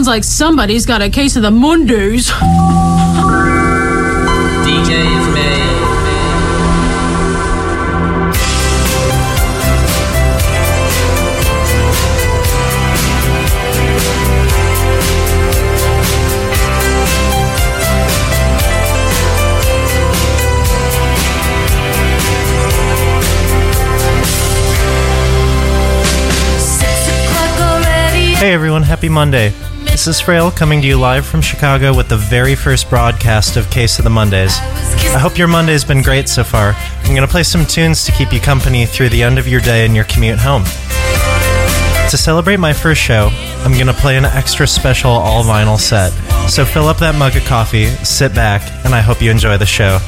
sounds like somebody's got a case of the Mondays. DJ's made. Hey everyone, happy Monday. This is Frail coming to you live from Chicago with the very first broadcast of Case of the Mondays. I hope your Monday's been great so far. I'm going to play some tunes to keep you company through the end of your day and your commute home. To celebrate my first show, I'm going to play an extra special all vinyl set. So fill up that mug of coffee, sit back, and I hope you enjoy the show.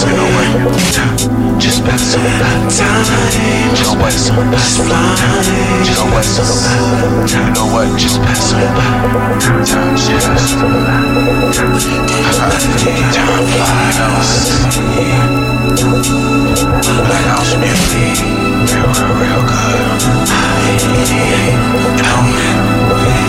passing away. Just passing time. Just passing away. Just passing away. You know what? Just passing away. Time just passing away. Time flies. Black house music. Real, real, real good. Help me.